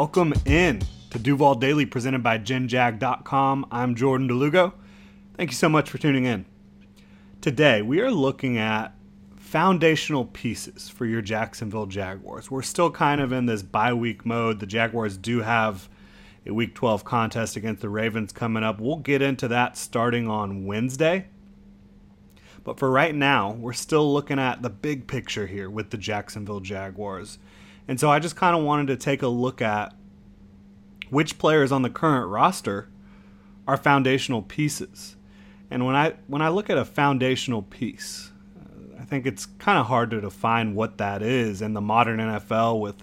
Welcome in to Duval Daily presented by GenJag.com. I'm Jordan DeLugo. Thank you so much for tuning in. Today, we are looking at foundational pieces for your Jacksonville Jaguars. We're still kind of in this bye week mode. The Jaguars do have a week 12 contest against the Ravens coming up. We'll get into that starting on Wednesday. But for right now, we're still looking at the big picture here with the Jacksonville Jaguars. And so I just kind of wanted to take a look at which players on the current roster are foundational pieces. And when I when I look at a foundational piece, I think it's kind of hard to define what that is in the modern NFL with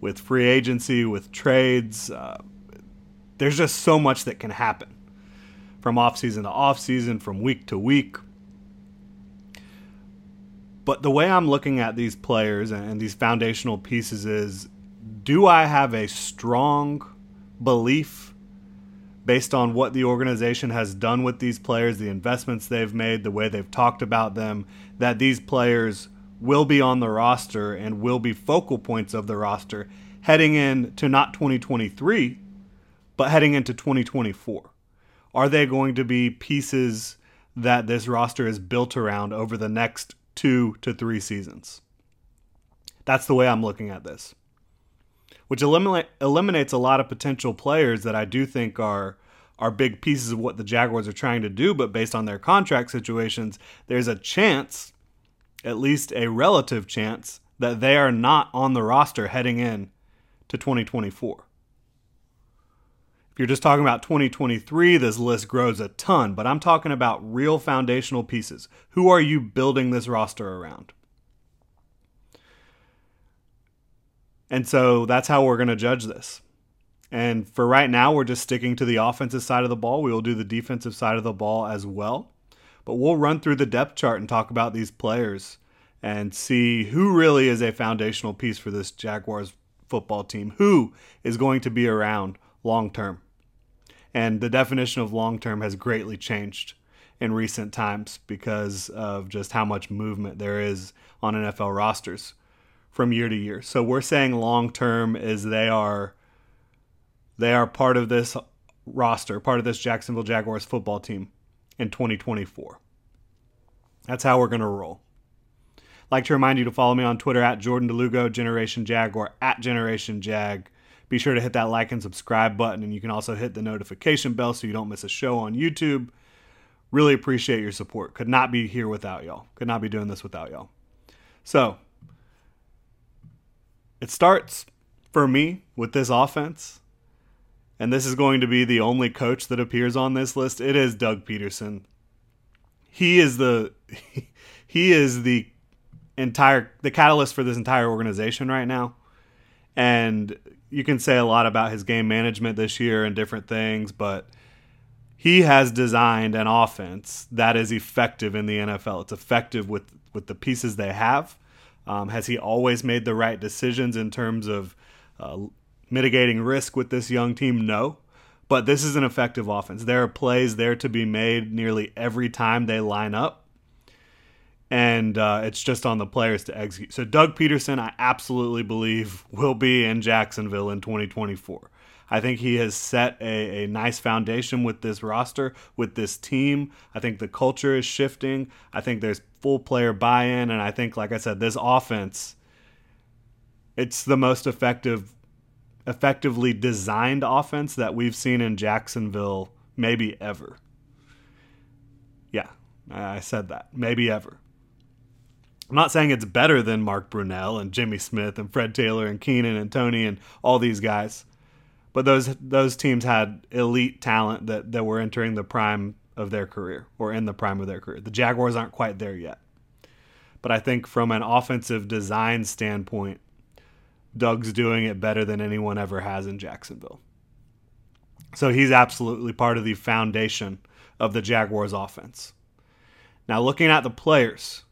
with free agency, with trades. Uh, there's just so much that can happen from offseason to offseason, from week to week. But the way I'm looking at these players and these foundational pieces is do I have a strong belief based on what the organization has done with these players, the investments they've made, the way they've talked about them, that these players will be on the roster and will be focal points of the roster heading into not 2023, but heading into 2024? Are they going to be pieces that this roster is built around over the next two to three seasons. That's the way I'm looking at this, which eliminate, eliminates a lot of potential players that I do think are are big pieces of what the Jaguars are trying to do. But based on their contract situations, there's a chance, at least a relative chance, that they are not on the roster heading in to 2024. If you're just talking about 2023, this list grows a ton, but I'm talking about real foundational pieces. Who are you building this roster around? And so that's how we're going to judge this. And for right now, we're just sticking to the offensive side of the ball. We will do the defensive side of the ball as well. But we'll run through the depth chart and talk about these players and see who really is a foundational piece for this Jaguars football team. Who is going to be around long term? And the definition of long term has greatly changed in recent times because of just how much movement there is on NFL rosters from year to year. So we're saying long term is they are they are part of this roster, part of this Jacksonville Jaguars football team in 2024. That's how we're going to roll. Like to remind you to follow me on Twitter at Jordan DeLugo, Generation Jag, or at Generation Jag. Be sure to hit that like and subscribe button, and you can also hit the notification bell so you don't miss a show on YouTube. Really appreciate your support. Could not be here without y'all. Could not be doing this without y'all. So, it starts for me with this offense, and this is going to be the only coach that appears on this list. It is Doug Pederson. He is the he is the entire the catalyst for this entire organization right now. And you can say a lot about his game management this year and different things, but he has designed an offense that is effective in the NFL. It's effective with with the pieces they have. Um, has he always made the right decisions in terms of uh, mitigating risk with this young team? No. But this is an effective offense. There are plays there to be made nearly every time they line up. And uh, it's just on the players to execute. So, Doug Pederson, I absolutely believe, will be in Jacksonville in 2024. I think he has set a, a nice foundation with this roster, with this team. I think the culture is shifting. I think there's full player buy in. And I think, like I said, this offense, it's the most effective, effectively designed offense that we've seen in Jacksonville maybe ever. Yeah, I said that. Maybe ever. I'm not saying it's better than Mark Brunell and Jimmy Smith and Fred Taylor and Keenan and Tony and all these guys but those those teams had elite talent that that were entering the prime of their career or in the prime of their career. The Jaguars aren't quite there yet. But I think from an offensive design standpoint, Doug's doing it better than anyone ever has in Jacksonville. So he's absolutely part of the foundation of the Jaguars offense. Now looking at the players,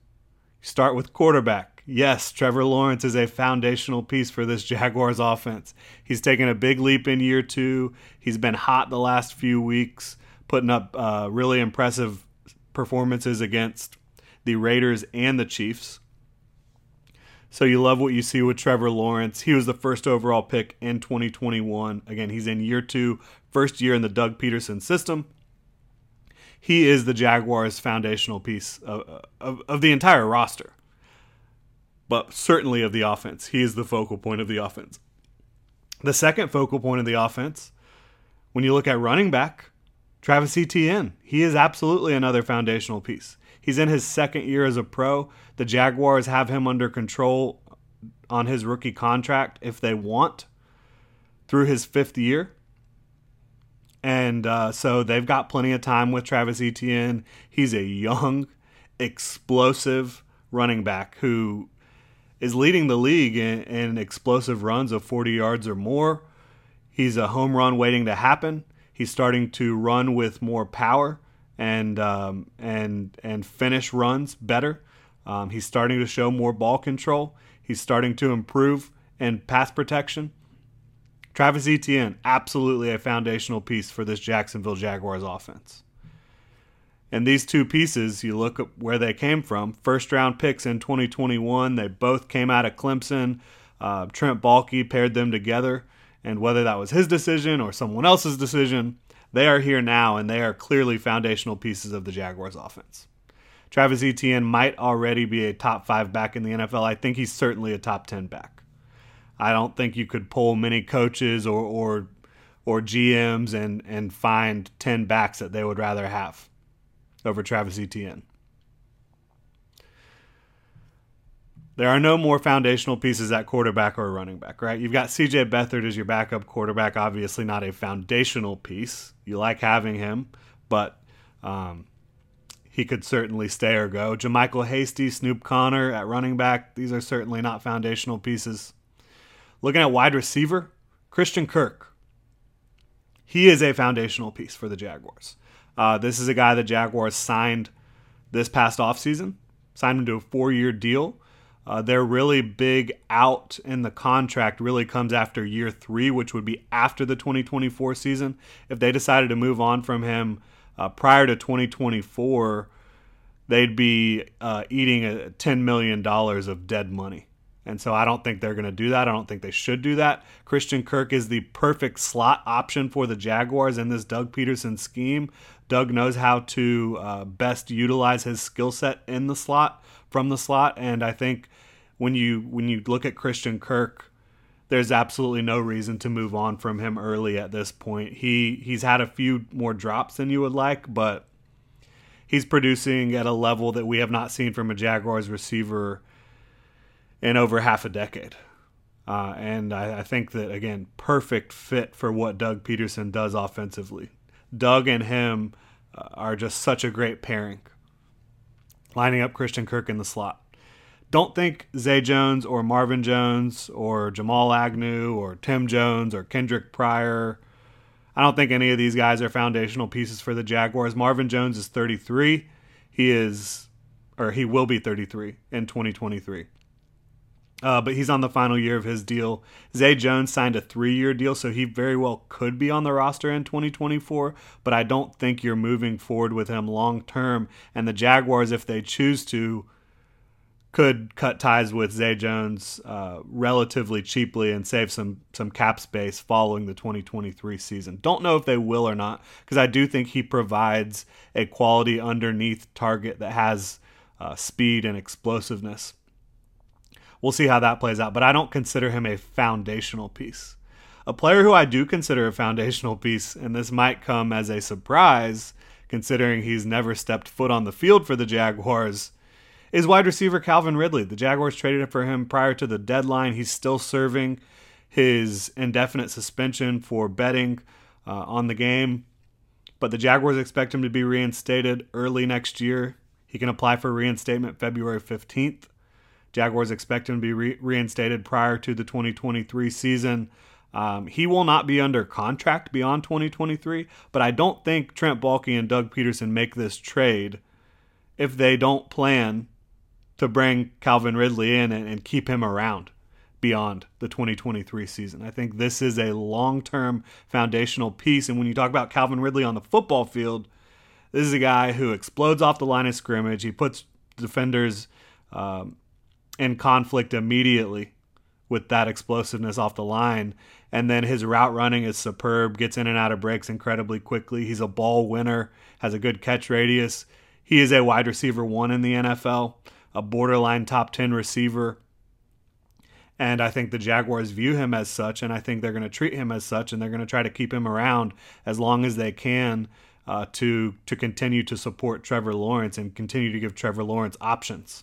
start with quarterback. Yes, Trevor Lawrence is a foundational piece for this Jaguars offense. He's taken a big leap in year two. He's been hot the last few weeks, putting up uh, really impressive performances against the Raiders and the Chiefs. So you love what you see with Trevor Lawrence. He was the first overall pick in 2021. Again, he's in year two, first year in the Doug Pederson system. He is the Jaguars' foundational piece of, of, of the entire roster but certainly of the offense. He is the focal point of the offense. The second focal point of the offense, when you look at running back, Travis Etienne, he is absolutely another foundational piece. He's in his second year as a pro. The Jaguars have him under control on his rookie contract if they want through his fifth year. And uh, so they've got plenty of time with Travis Etienne. He's a young, explosive running back who is leading the league in, in explosive runs of 40 yards or more. He's a home run waiting to happen. He's starting to run with more power and um, and and finish runs better. Um, he's starting to show more ball control. He's starting to improve in pass protection. Travis Etienne, absolutely a foundational piece for this Jacksonville Jaguars offense. And these two pieces, you look at where they came from. First round picks in 2021, they both came out of Clemson. Uh, Trent Baalke paired them together. And whether that was his decision or someone else's decision, they are here now and they are clearly foundational pieces of the Jaguars offense. Travis Etienne might already be a top five back in the NFL. I think he's certainly a top 10 back. I don't think you could pull many coaches or, or, or GMs and, and find 10 backs that they would rather have over Travis Etienne. There are no more foundational pieces at quarterback or running back, right? You've got CJ Beathard as your backup quarterback, obviously not a foundational piece. You like having him, but um, he could certainly stay or go. JaMycal Hasty, Snoop Conner at running back, these are certainly not foundational pieces. Looking at wide receiver, Christian Kirk. He is a foundational piece for the Jaguars. Uh, this is a guy the Jaguars signed this past offseason, signed him to a four year deal. Uh, their really big out in the contract really comes after year three, which would be after the 2024 season. If they decided to move on from him uh, prior to 2024, they'd be uh, eating a $10 million of dead money. And so I don't think they're going to do that. I don't think they should do that. Christian Kirk is the perfect slot option for the Jaguars in this Doug Pederson scheme. Doug knows how to uh, best utilize his skill set in the slot from the slot, and I think when you when you look at Christian Kirk, there's absolutely no reason to move on from him early at this point. He he's had a few more drops than you would like, but he's producing at a level that we have not seen from a Jaguars receiver in over half a decade. Uh, and I, I, think that again, perfect fit for what Doug Pederson does offensively. Doug and him uh, are just such a great pairing, lining up Christian Kirk in the slot. Don't think Zay Jones or Marvin Jones or Jamal Agnew or Tim Jones or Kendric Pryor. I don't think any of these guys are foundational pieces for the Jaguars. Marvin Jones is 33. He is or he will be 33 in 2023. Uh, but he's on the final year of his deal. Zay Jones signed a three year deal, so he very well could be on the roster in 2024, but I don't think you're moving forward with him long term. And the Jaguars, if they choose to, could cut ties with Zay Jones uh, relatively cheaply and save some some cap space following the 2023 season. Don't know if they will or not because I do think he provides a quality underneath target that has uh, speed and explosiveness we'll see how that plays out. But I don't consider him a foundational piece. A player who I do consider a foundational piece, and this might come as a surprise considering he's never stepped foot on the field for the Jaguars, is wide receiver Calvin Ridley. The Jaguars traded for him prior to the deadline. He's still serving his indefinite suspension for betting uh, on the game, but the Jaguars expect him to be reinstated early next year. He can apply for reinstatement February 15th. Jaguars expect him to be re- reinstated prior to the 2023 season. Um, he will not be under contract beyond 2023, but I don't think Trent Baalke and Doug Pederson make this trade if they don't plan to bring Calvin Ridley in and, and keep him around beyond the 2023 season. I think this is a long term foundational piece. And when you talk about Calvin Ridley on the football field, this is a guy who explodes off the line of scrimmage. He puts defenders um, in conflict immediately with that explosiveness off the line. And then his route running is superb, gets in and out of breaks incredibly quickly. He's a ball winner, has a good catch radius. He is a wide receiver one in the NFL, a borderline top 10 receiver. And I think the Jaguars view him as such, and I think they're going to treat him as such, and they're going to try to keep him around as long as they can uh, to to continue to support Trevor Lawrence and continue to give Trevor Lawrence options.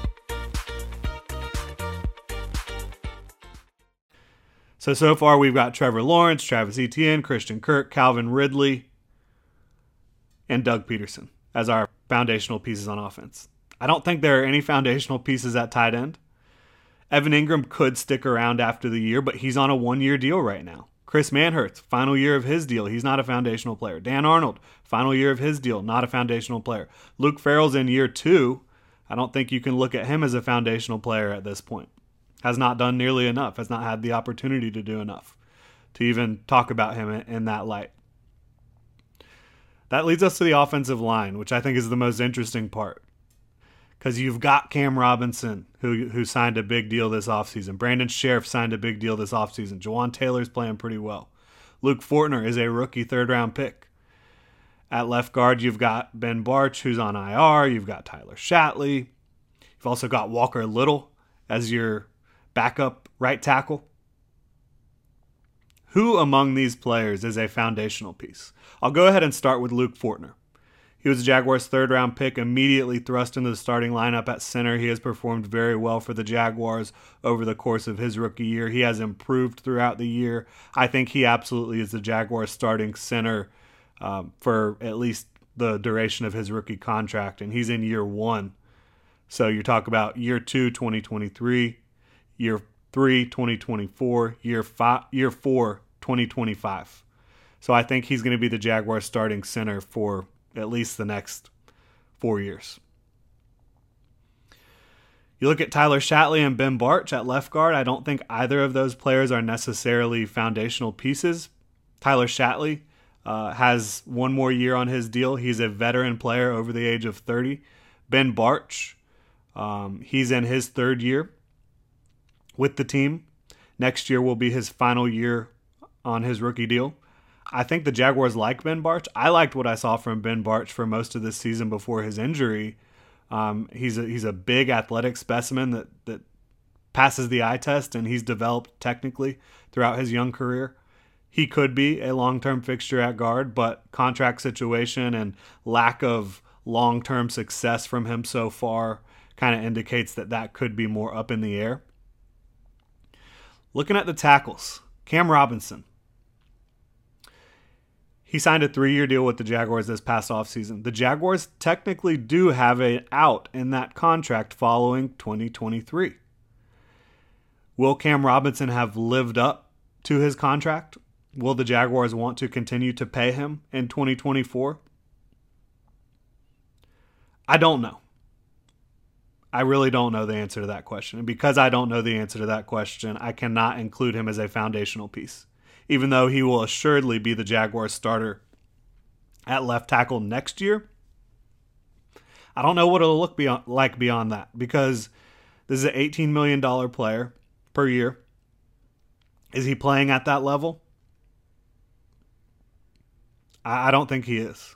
So, so far we've got Trevor Lawrence, Travis Etienne, Christian Kirk, Calvin Ridley, and Doug Pederson as our foundational pieces on offense. I don't think there are any foundational pieces at tight end. Evan Engram could stick around after the year, but he's on a one year deal right now. Chris Manhertz, final year of his deal, he's not a foundational player. Dan Arnold, final year of his deal, not a foundational player. Luke Farrell's in year two. I don't think you can look at him as a foundational player at this point has not done nearly enough, has not had the opportunity to do enough to even talk about him in that light. That leads us to the offensive line, which I think is the most interesting part. Because you've got Cam Robinson, who who signed a big deal this offseason. Brandon Scherff signed a big deal this offseason. Jawaan Taylor's playing pretty well. Luke Fortner is a rookie third round pick. At left guard, you've got Ben Bartch, who's on IR. You've got Tyler Shatley. You've also got Walker Little as your backup right tackle. Who among these players is a foundational piece? I'll go ahead and start with Luke Fortner. He was a Jaguars' third round pick, immediately thrust into the starting lineup at center. He has performed very well for the Jaguars over the course of his rookie year. He has improved throughout the year. I think he absolutely is the Jaguars' starting center um, for at least the duration of his rookie contract, and he's in year one. So you talk about year two, 2023, year three, 2024, year five, year four, 2025. So I think he's going to be the Jaguars starting center for at least the next four years. You look at Tyler Shatley and Ben Bartch at left guard. I don't think either of those players are necessarily foundational pieces. Tyler Shatley uh, has one more year on his deal. He's a veteran player over the age of 30. Ben Bartch, um, he's in his third year with the team. Next year will be his final year on his rookie deal. I think the Jaguars like Ben Bartch. I liked what I saw from Ben Bartch for most of this season before his injury. Um, he's a, he's a big athletic specimen that that passes the eye test, and he's developed technically throughout his young career. He could be a long term fixture at guard, but contract situation and lack of long term success from him so far kind of indicates that that could be more up in the air. Looking at the tackles, Cam Robinson. He signed a three year deal with the Jaguars this past offseason. The Jaguars technically do have an out in that contract following 2023. Will Cam Robinson have lived up to his contract? Will the Jaguars want to continue to pay him in 2024? I don't know. I really don't know the answer to that question. And because I don't know the answer to that question, I cannot include him as a foundational piece, even though he will assuredly be the Jaguars starter at left tackle next year. I don't know what it'll look beyond, like beyond that because this is an $18 million player per year. Is he playing at that level? I, I don't think he is.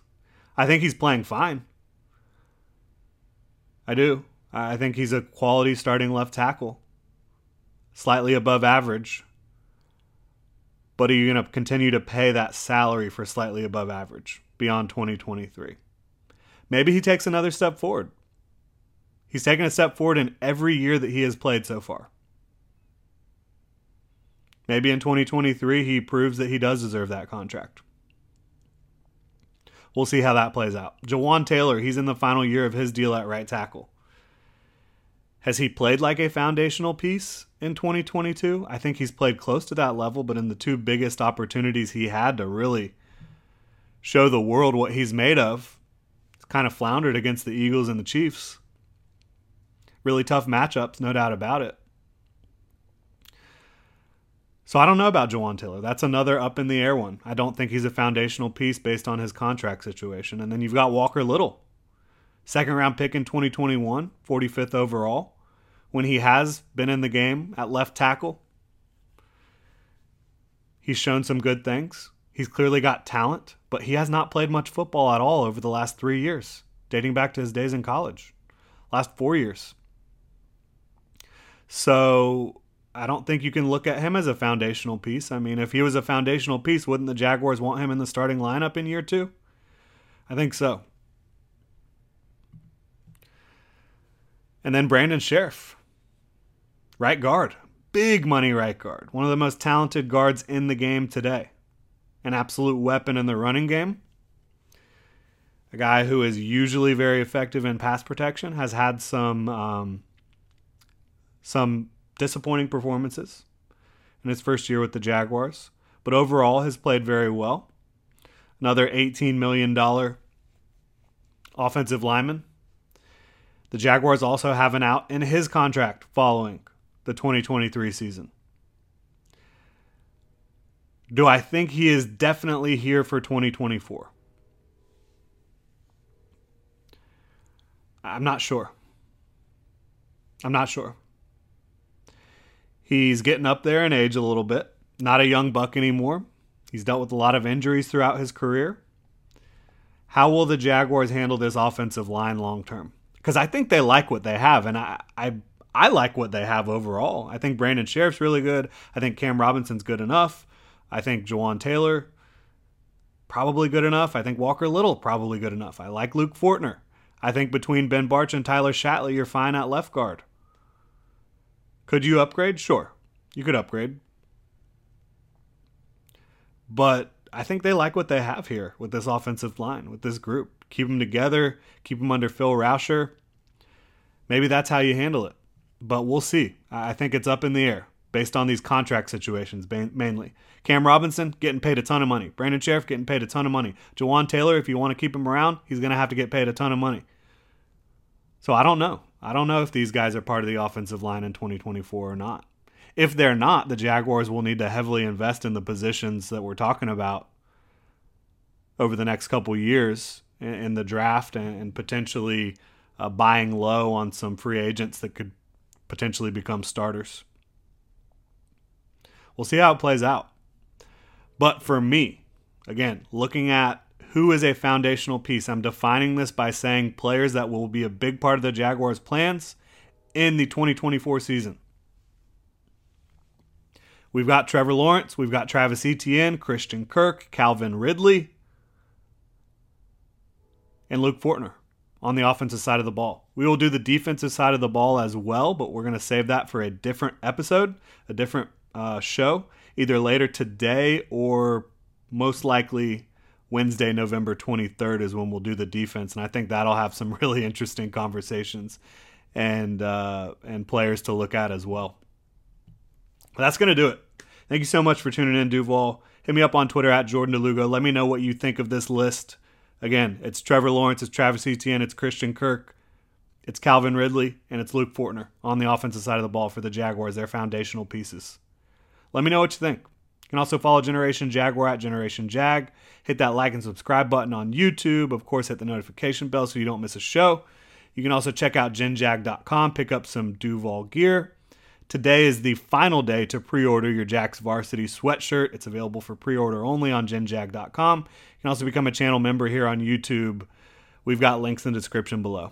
I think he's playing fine. I do. I think he's a quality starting left tackle, slightly above average. But are you going to continue to pay that salary for slightly above average beyond 2023? Maybe he takes another step forward. He's taken a step forward in every year that he has played so far. Maybe in 2023 he proves that he does deserve that contract. We'll see how that plays out. Jawaan Taylor, he's in the final year of his deal at right tackle. Has he played like a foundational piece in 2022? I think he's played close to that level, but in the two biggest opportunities he had to really show the world what he's made of, he's kind of floundered against the Eagles and the Chiefs. Really tough matchups, no doubt about it. So I don't know about Jawaan Taylor. That's another up in the air one. I don't think he's a foundational piece based on his contract situation. And then you've got Walker Little, second round pick in 2021, 45th overall when he has been in the game at left tackle. He's shown some good things. He's clearly got talent, but he has not played much football at all over the last three years, dating back to his days in college, last four years. So I don't think you can look at him as a foundational piece. I mean, if he was a foundational piece, wouldn't the Jaguars want him in the starting lineup in year two? I think so. And then Brandon Scherff. Right guard. Big money right guard. One of the most talented guards in the game today. An absolute weapon in the running game. A guy who is usually very effective in pass protection has had some um, some disappointing performances in his first year with the Jaguars, but overall has played very well. Another $18 million offensive lineman. The Jaguars also have an out in his contract following the 2023 season. Do I think he is definitely here for 2024? I'm not sure. I'm not sure. He's getting up there in age a little bit. Not a young buck anymore. He's dealt with a lot of injuries throughout his career. How will the Jaguars handle this offensive line long term? Because I think they like what they have, and I, I I like what they have overall. I think Brandon Scherff's really good. I think Cam Robinson's good enough. I think Jawaan Taylor probably good enough. I think Walker Little probably good enough. I like Luke Fortner. I think between Ben Bartch and Tyler Shatley, you're fine at left guard. Could you upgrade? Sure. You could upgrade. But I think they like what they have here with this offensive line, with this group. Keep them together, keep them under Phil Rauscher. Maybe that's how you handle it but we'll see. I think it's up in the air based on these contract situations mainly. Cam Robinson getting paid a ton of money. Brandon Scherff getting paid a ton of money. Jawaan Taylor, if you want to keep him around, he's going to have to get paid a ton of money. So I don't know. I don't know if these guys are part of the offensive line in 2024 or not. If they're not, the Jaguars will need to heavily invest in the positions that we're talking about over the next couple years in the draft and potentially uh, buying low on some free agents that could potentially become starters. We'll see how it plays out. But for me, again, looking at who is a foundational piece, I'm defining this by saying players that will be a big part of the Jaguars' plans in the 2024 season. We've got Trevor Lawrence, we've got Travis Etienne, Christian Kirk, Calvin Ridley, and Luke Fortner on the offensive side of the ball. We will do the defensive side of the ball as well, but we're going to save that for a different episode, a different uh, show, either later today or most likely Wednesday, November 23rd is when we'll do the defense, and I think that'll have some really interesting conversations and uh, and players to look at as well. But that's going to do it. Thank you so much for tuning in, Duval. Hit me up on Twitter at Jordan DeLugo. Let me know what you think of this list. Again, it's Trevor Lawrence, it's Travis Etienne, it's Christian Kirk, it's Calvin Ridley, and it's Luke Fortner on the offensive side of the ball for the Jaguars. They're foundational pieces. Let me know what you think. You can also follow Generation Jaguar at Generation Jag. Hit that like and subscribe button on YouTube. Of course, hit the notification bell so you don't miss a show. You can also check out genjag.com, pick up some Duval gear. Today is the final day to pre order your Jax Varsity sweatshirt. It's available for pre order only on genjag.com. You can also become a channel member here on YouTube. We've got links in the description below.